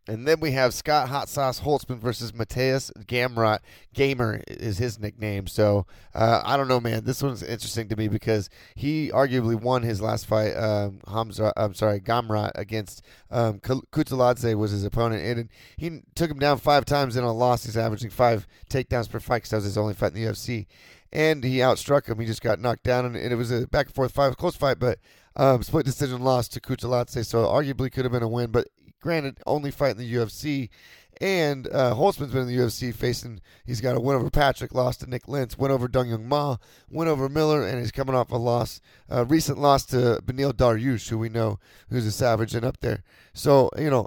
And then we have Scott Hot Sauce Holtzman versus Mateusz Gamrot. Gamer is his nickname. So uh, I don't know, man. This one's interesting to me because he arguably won his last fight. Um, Hamza, I'm sorry, Gamrot against um, was his opponent, and he took him down five times in a loss. He's averaging five takedowns per fight because that was his only fight in the UFC. And he outstruck him. He just got knocked down, and, it was a back and forth fight, close fight, but um, split decision loss to Kutateladze. So arguably could have been a win, but Granted, only fight in the UFC. And uh, Holtzman's been in the UFC facing, he's got a win over Patrick, lost to Nik Lentz, win over Dong Hyun Ma, win over Miller, and he's coming off a loss, a recent loss to Beneil Dariush, who we know who's a savage and up there. So, you know,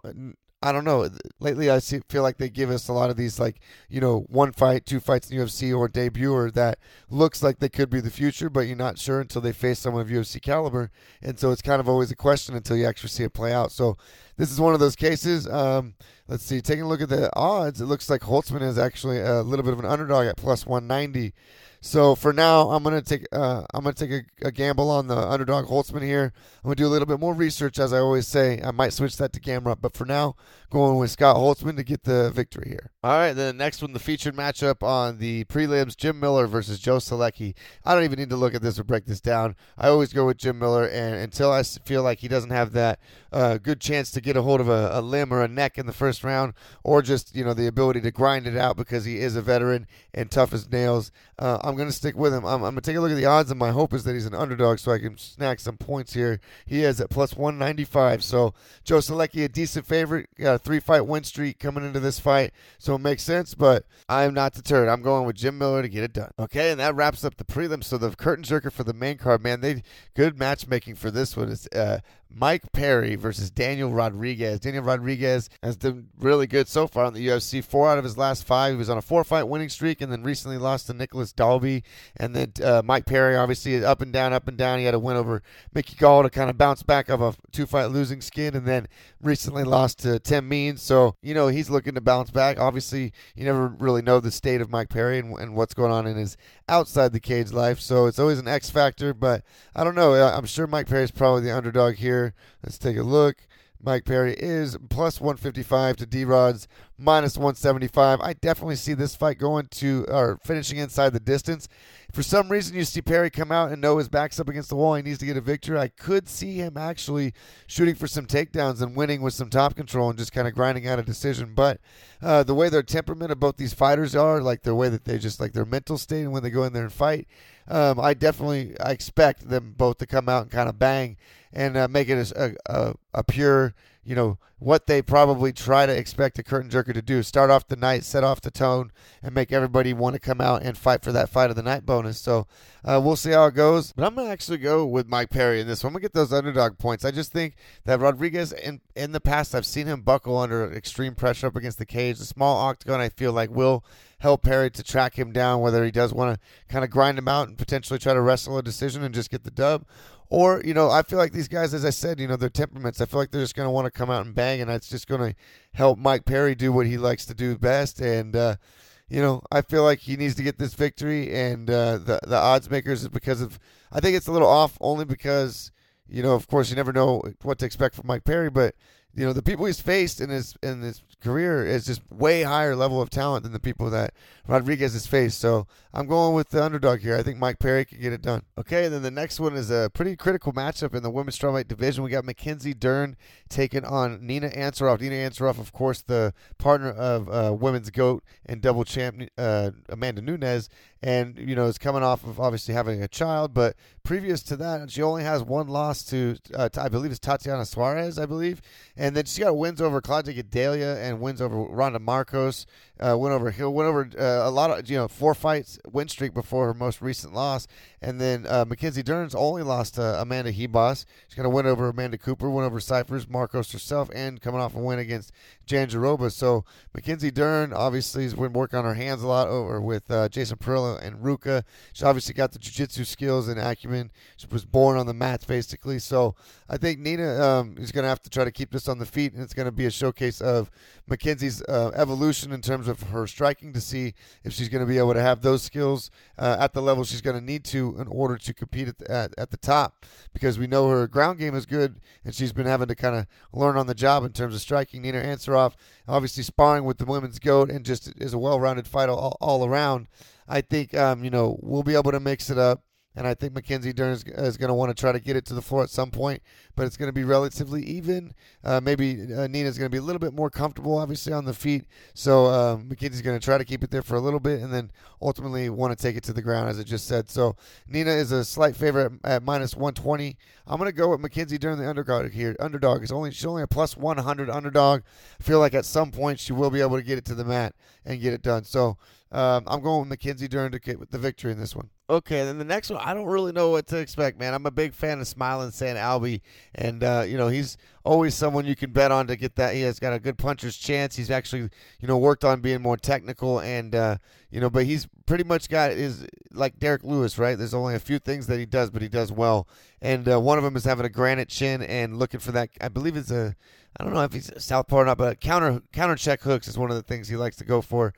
I don't know. Lately, I see, feel like they give us a lot of these, like, you know, one fight, two fights in the UFC or debuter that looks like they could be the future, but you're not sure until they face someone of UFC caliber. And so it's kind of always a question until you actually see it play out. So this is one of those cases. Um, let's see, taking a look at the odds, it looks like Holtzman is actually a little bit of an underdog at plus 190. So for now, I'm gonna take uh, I'm gonna take a, a, gamble on the underdog Holtzman here. I'm gonna do a little bit more research, as I always say. I might switch that to Gamrot, but for now, going with Scott Holtzman to get the victory here. All right, then the next one, the featured matchup on the prelims: Jim Miller versus Joe Solecki. I don't even need to look at this or break this down. I always go with Jim Miller, and until I feel like he doesn't have that uh, good chance to get a hold of a, a limb or a neck in the first round, or just you know the ability to grind it out because he is a veteran and tough as nails. Uh, I'm going to stick with him. I'm, I'm going to take a look at the odds, and my hope is that he's an underdog so I can snag some points here. He is at plus 195. So Joe Solecki, a decent favorite, got a three fight win streak coming into this fight, so it makes sense. But I am not deterred. I'm going with Jim Miller to get it done. Okay, and that wraps up the prelims. So the curtain jerker for the main card, man, they good matchmaking for this one. Is uh, Mike Perry versus Daniel Rodriguez. Daniel Rodriguez has been really good so far in the UFC. Four out of his last five. He was on a four fight winning streak and then recently lost to Nicholas Dalby. And then uh, Mike Perry, obviously, up and down, up and down. He had a win over Mickey Gall to kind of bounce back of a two fight losing skid and then recently lost to Tim Means. So, you know, he's looking to bounce back. Obviously, you never really know the state of Mike Perry and, and what's going on in his outside the cage life. So it's always an X factor. But I don't know. I'm sure Mike Perry's probably the underdog here. Let's take a look. Mike Perry is plus 155 to D Rod's minus 175. I definitely see this fight going to or finishing inside the distance. For some reason, you see Perry come out and know his back's up against the wall. He needs to get a victory. I could see him actually shooting for some takedowns and winning with some top control and just kind of grinding out a decision. But uh, the way their temperament of both these fighters are, like the way that they just like their mental state and when they go in there and fight, um, I definitely I expect them both to come out and kind of bang and uh, make it a, a, a pure you know, what they probably try to expect a curtain jerker to do. Start off the night, set off the tone, and make everybody want to come out and fight for that fight of the night bonus. So uh, we'll see how it goes. But I'm to actually go with Mike Perry in this one. I'm to get those underdog points. I just think that Rodriguez, in, in the past, I've seen him buckle under extreme pressure up against the cage. The small octagon, I feel like, will help Perry to track him down, whether he does want to kind of grind him out and potentially try to wrestle a decision and just get the dub, or, you know, I feel like these guys, as I said, you know, their temperaments, I feel like they're just going to want to come out and bang, and that's just going to help Mike Perry do what he likes to do best. And, uh, you know, I feel like he needs to get this victory, and uh, the, the odds makers is because of, I think it's a little off only because, you know, of course, you never know what to expect from Mike Perry, but, you know, the people he's faced in his, in his career is just way higher level of talent than the people that Rodriguez has faced. So I'm going with the underdog here. I think Mike Perry can get it done. Okay, and then the next one is a pretty critical matchup in the women's strawweight division. We got Mackenzie Dern taking on Nina Ansaroff. Nina Ansaroff, of course, the partner of uh, women's goat and double champ uh, Amanda Nunes, and you know is coming off of obviously having a child. But previous to that, she only has one loss to, uh, to I believe it's Tatiana Suarez, I believe, then she got wins over Claudia Gadelha and wins over Randa Markos uh, went over Hill, went over uh, a lot of you know four fights win streak before her most recent loss, and then uh, Mackenzie Dern's only lost to Amanda Ribas. She's gonna win over Amanda Cooper, win over Cifers, Markos herself, and coming off a win against Jandiroba. So Mackenzie Dern obviously has been working on her hands a lot over with uh, Jason Parillo and Ruka. She obviously got the jiu-jitsu skills and acumen. She was born on the mats basically. So I think Nina um, is gonna have to try to keep this on the feet, and it's gonna be a showcase of Mackenzie's uh, evolution in terms of of her striking to see if she's going to be able to have those skills uh, at the level she's going to need to in order to compete at the, at, at the top. Because we know her ground game is good, and she's been having to kind of learn on the job in terms of striking. Nina Ansaroff, obviously sparring with the women's goat, and just is a well-rounded fighter all, all around. I think um, you know we'll be able to mix it up and I think Mackenzie Dern is, is going to want to try to get it to the floor at some point, but it's going to be relatively even. Uh, maybe uh, Nina's going to be a little bit more comfortable, obviously, on the feet. So uh, Mackenzie's going to try to keep it there for a little bit and then ultimately want to take it to the ground, as I just said. So Nina is a slight favorite at, at minus 120. I'm going to go with Mackenzie Dern, the underdog here. Underdog is only she's only a plus 100 underdog. I feel like at some point she will be able to get it to the mat and get it done. So um, I'm going with Mackenzie Dern to get the victory in this one. Okay, then the next one, I don't really know what to expect, man. I'm a big fan of Smiling Sam Alvey, and uh, you know he's always someone you can bet on to get that. He has got a good puncher's chance. He's actually you know worked on being more technical, and uh, you know, but he's pretty much got his like Derrick Lewis, right? There's only a few things that he does, but he does well, and uh, one of them is having a granite chin and looking for that. I believe it's a I don't know if he's southpaw or not, but counter counter check hooks is one of the things he likes to go for.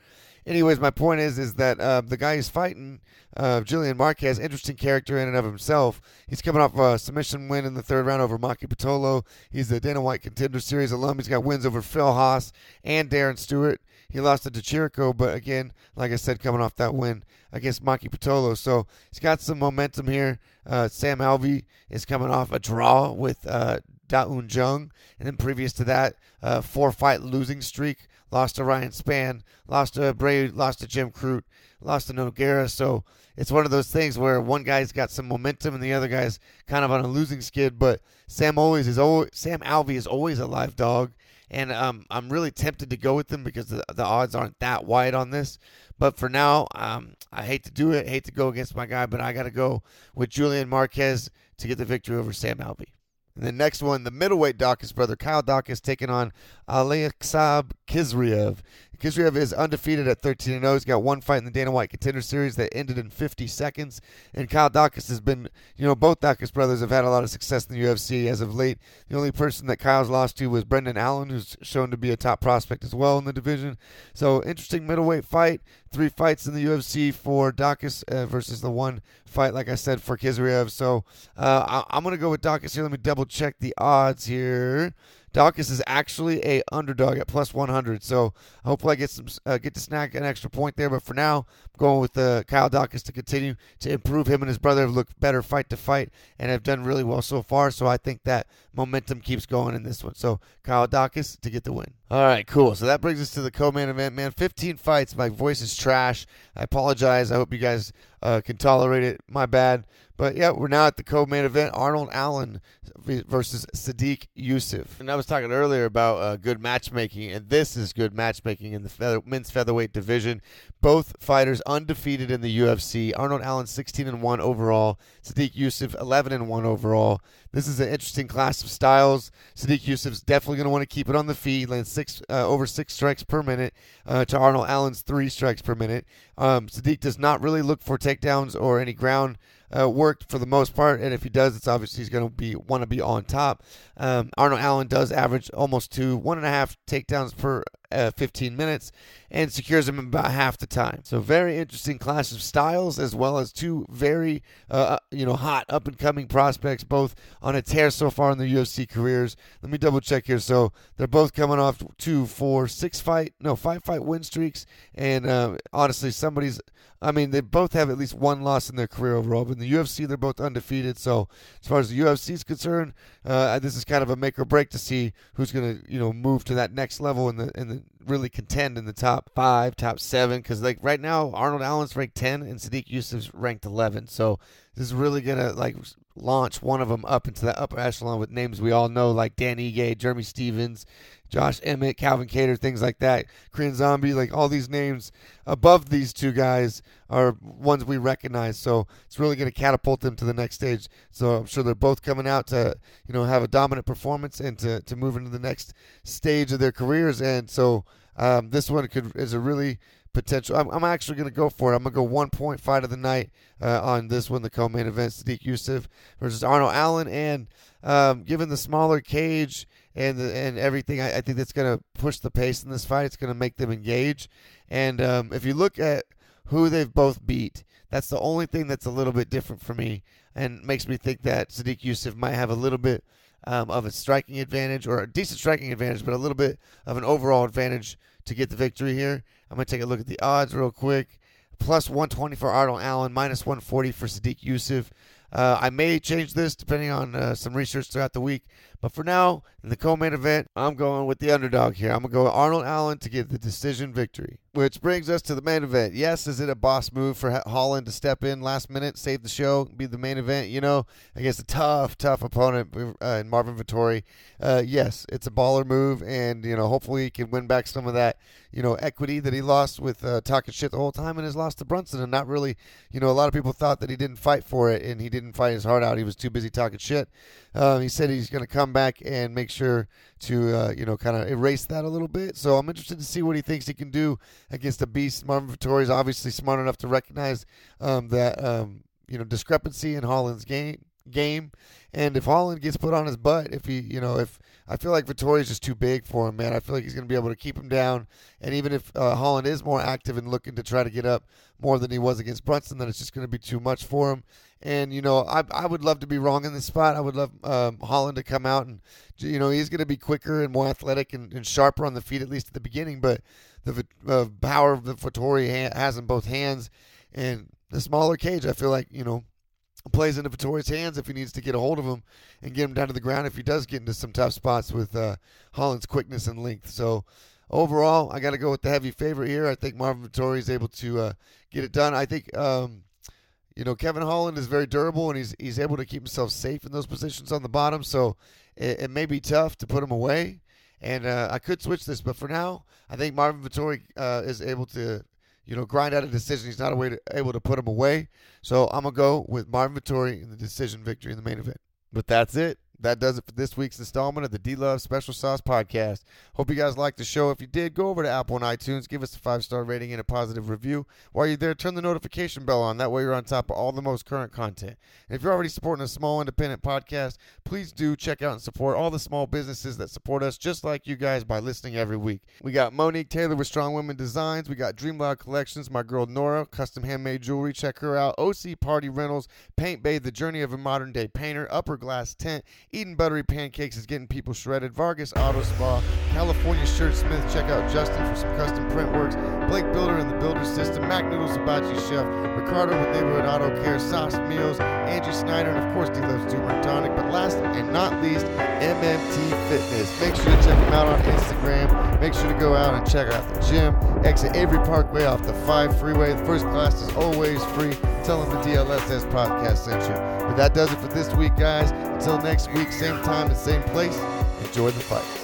Anyways, my point is is that uh, the guy he's fighting, uh, Julian Marquez, interesting character in and of himself. He's coming off a submission win in the third round over Maki Pitolo. He's a Dana White Contender Series alum. He's got wins over Phil Hawes and Darren Stewart. He lost to Chirico, but again, like I said, coming off that win against Maki Pitolo. So he's got some momentum here. Uh, Sam Alvey is coming off a draw with uh, Da Un Jung. And then previous to that, uh, four fight losing streak. Lost to Ryan Spann, lost to Bray, lost to Jim Crute, lost to Nogueira. So it's one of those things where one guy's got some momentum and the other guy's kind of on a losing skid. But Sam always is always Sam Alvey is always a live dog, and um, I'm really tempted to go with them because the, the odds aren't that wide on this. But for now, um, I hate to do it, hate to go against my guy, but I got to go with Julian Marquez to get the victory over Sam Alvey. And the next one, the middleweight Daukaus brother Kyle Daukaus taking on Aleksab Khizriev. Khizriev is undefeated at 13 0. He's got one fight in the Dana White Contender Series that ended in 50 seconds. And Kyle Daukaus has been, you know, both Daukaus brothers have had a lot of success in the UFC as of late. The only person that Kyle's lost to was Brendan Allen, who's shown to be a top prospect as well in the division. So, interesting middleweight fight. Three fights in the UFC for Daukaus uh, versus the one fight, like I said, for Khizriev. So, uh, I- I'm going to go with Daukaus here. Let me double check the odds here. Daukaus is actually a underdog at plus 100. So hopefully I get some uh, get to snag an extra point there. But for now, I'm going with uh, Kyle Daukaus to continue to improve. Him and his brother have looked better fight to fight and have done really well so far. So I think that momentum keeps going in this one. So Kyle Daukaus to get the win. All right, cool. So that brings us to the co-main event, man. 15 fights. My voice is trash. I apologize. I hope you guys uh, can tolerate it. My bad. But yeah, we're now at the co-main event: Arnold Allen versus Sodiq Yusuff. And I was talking earlier about uh, good matchmaking, and this is good matchmaking in the feather, men's featherweight division. Both fighters undefeated in the UFC. Arnold Allen 16 and one overall. Sodiq Yusuff 11 and one overall. This is an interesting class of styles. Sodiq Yusuff's definitely going to want to keep it on the feet, land six uh, over six strikes per minute uh, to Arnold Allen's three strikes per minute. Um, Sodiq does not really look for takedowns or any ground uh, worked for the most part, and if he does, it's obviously he's going to be want to be on top. Um, Arnold Allen does average almost two, one and a half takedowns per uh, 15 minutes and secures him about half the time. So very interesting clash of styles as well as two very uh, uh you know hot up and coming prospects both on a tear so far in their UFC careers. Let me double check here. So they're both coming off two, four, six fight, no five fight win streaks, and uh, honestly somebody's. I mean, they both have at least one loss in their career overall. But the UFC, they're both undefeated. So as far as the UFC is concerned, uh, this is kind of a make or break to see who's going to you know move to that next level and the in the really contend in the top five, top seven. Because like right now, Arnold Allen's ranked ten and Sodiq Yusuff's ranked eleven. So this is really gonna like launch one of them up into the upper echelon with names we all know like Dan Ige, Jeremy Stephens, Josh Emmett, Calvin Kattar, things like that. Korean Zombie, like all these names above these two guys are ones we recognize. So it's really going to catapult them to the next stage. So I'm sure they're both coming out to you know have a dominant performance and to, to move into the next stage of their careers. And so um, this one could is a really potential. I'm, I'm actually going to go for it. I'm going to go one point fight of the night uh, on this one, the co-main event, Sodiq Yusuff versus Arnold Allen. And um, given the smaller cage and and everything, I, I think that's going to push the pace in this fight. It's going to make them engage. And um, if you look at who they've both beat, that's the only thing that's a little bit different for me and makes me think that Sodiq Yusuff might have a little bit um, of a striking advantage or a decent striking advantage, but a little bit of an overall advantage to get the victory here. I'm going to take a look at the odds real quick. Plus 120 for Arnold Allen, minus 140 for Sodiq Yusuff. Uh, I may change this depending on uh, some research throughout the week. But for now, in the co main event, I'm going with the underdog here. I'm going to go with Arnold Allen to get the decision victory. Which brings us to the main event. Yes, is it a boss move for Holland to step in last minute, save the show, be the main event? You know, against a tough, tough opponent uh, in Marvin Vettori. Uh, yes, it's a baller move, and you know, hopefully he can win back some of that, you know, equity that he lost with uh, talking shit the whole time and has lost to Brunson, and not really, you know, a lot of people thought that he didn't fight for it and he didn't fight his heart out. He was too busy talking shit. Um, he said he's going to come back and make sure to, uh, you know, kind of erase that a little bit. So I'm interested to see what he thinks he can do against the beast. Marvin Vettori is obviously smart enough to recognize um, that um, you know discrepancy in Holland's game game. And if Holland gets put on his butt, if he, you know, if I feel like Vettori is just too big for him, man. I feel like he's going to be able to keep him down. And even if uh, Holland is more active and looking to try to get up more than he was against Brunson, then it's just going to be too much for him. And you know, I I would love to be wrong in this spot. I would love um, Holland to come out and you know he's going to be quicker and more athletic and, and, sharper on the feet at least at the beginning. But the uh, power that Vettori ha- has in both hands and the smaller cage, I feel like you know plays into Vettori's hands if he needs to get a hold of him and get him down to the ground if he does get into some tough spots with uh, Holland's quickness and length. So overall, I got to go with the heavy favorite here. I think Marvin Vettori is able to uh, get it done. I think um, you know Kevin Holland is very durable and he's he's able to keep himself safe in those positions on the bottom. So it, it may be tough to put him away. And uh, I could switch this, but for now, I think Marvin Vettori uh, is able to you know, grind out a decision. He's not to, able to put him away. So I'm to go with Marvin Vettori in the decision victory in the main event. But that's it that does it for this week's installment of the D Love Special Sauce Podcast. Hope you guys liked the show. If you did, go over to Apple and iTunes, give us a five star rating and a positive review. While you're there, turn the notification bell on. That way, you're on top of all the most current content. And if you're already supporting a small independent podcast, please do check out and support all the small businesses that support us, just like you guys, by listening every week. We got Monique Taylor with Strong Women Designs. We got Dream Loud Collections, my girl Nora, custom handmade jewelry. Check her out. OC Party Rentals, Paint Bay, the journey of a modern day painter, Upper Glass Tent, Eden Buttery Pancakes is getting people shredded. Vargas Auto Spa, California Shirt Smith. Check out Justin for some custom print works. Blake Builder and the Builder System. Mac Noodles Hibachi Chef. Ricardo with Neighborhood Auto Care. Sauce Meals. Angie Snyder. And of course, D Loves Turmeric Tonic. But last and not least, MMT Fitness. Make sure to check them out on Instagram. Make sure to go out and check out the gym. Exit Avery Parkway off the 5 freeway. The first class is always free. Tell them the DLSS podcast sent you. But that does it for this week, guys. Until next week, same time and same place, enjoy the fight.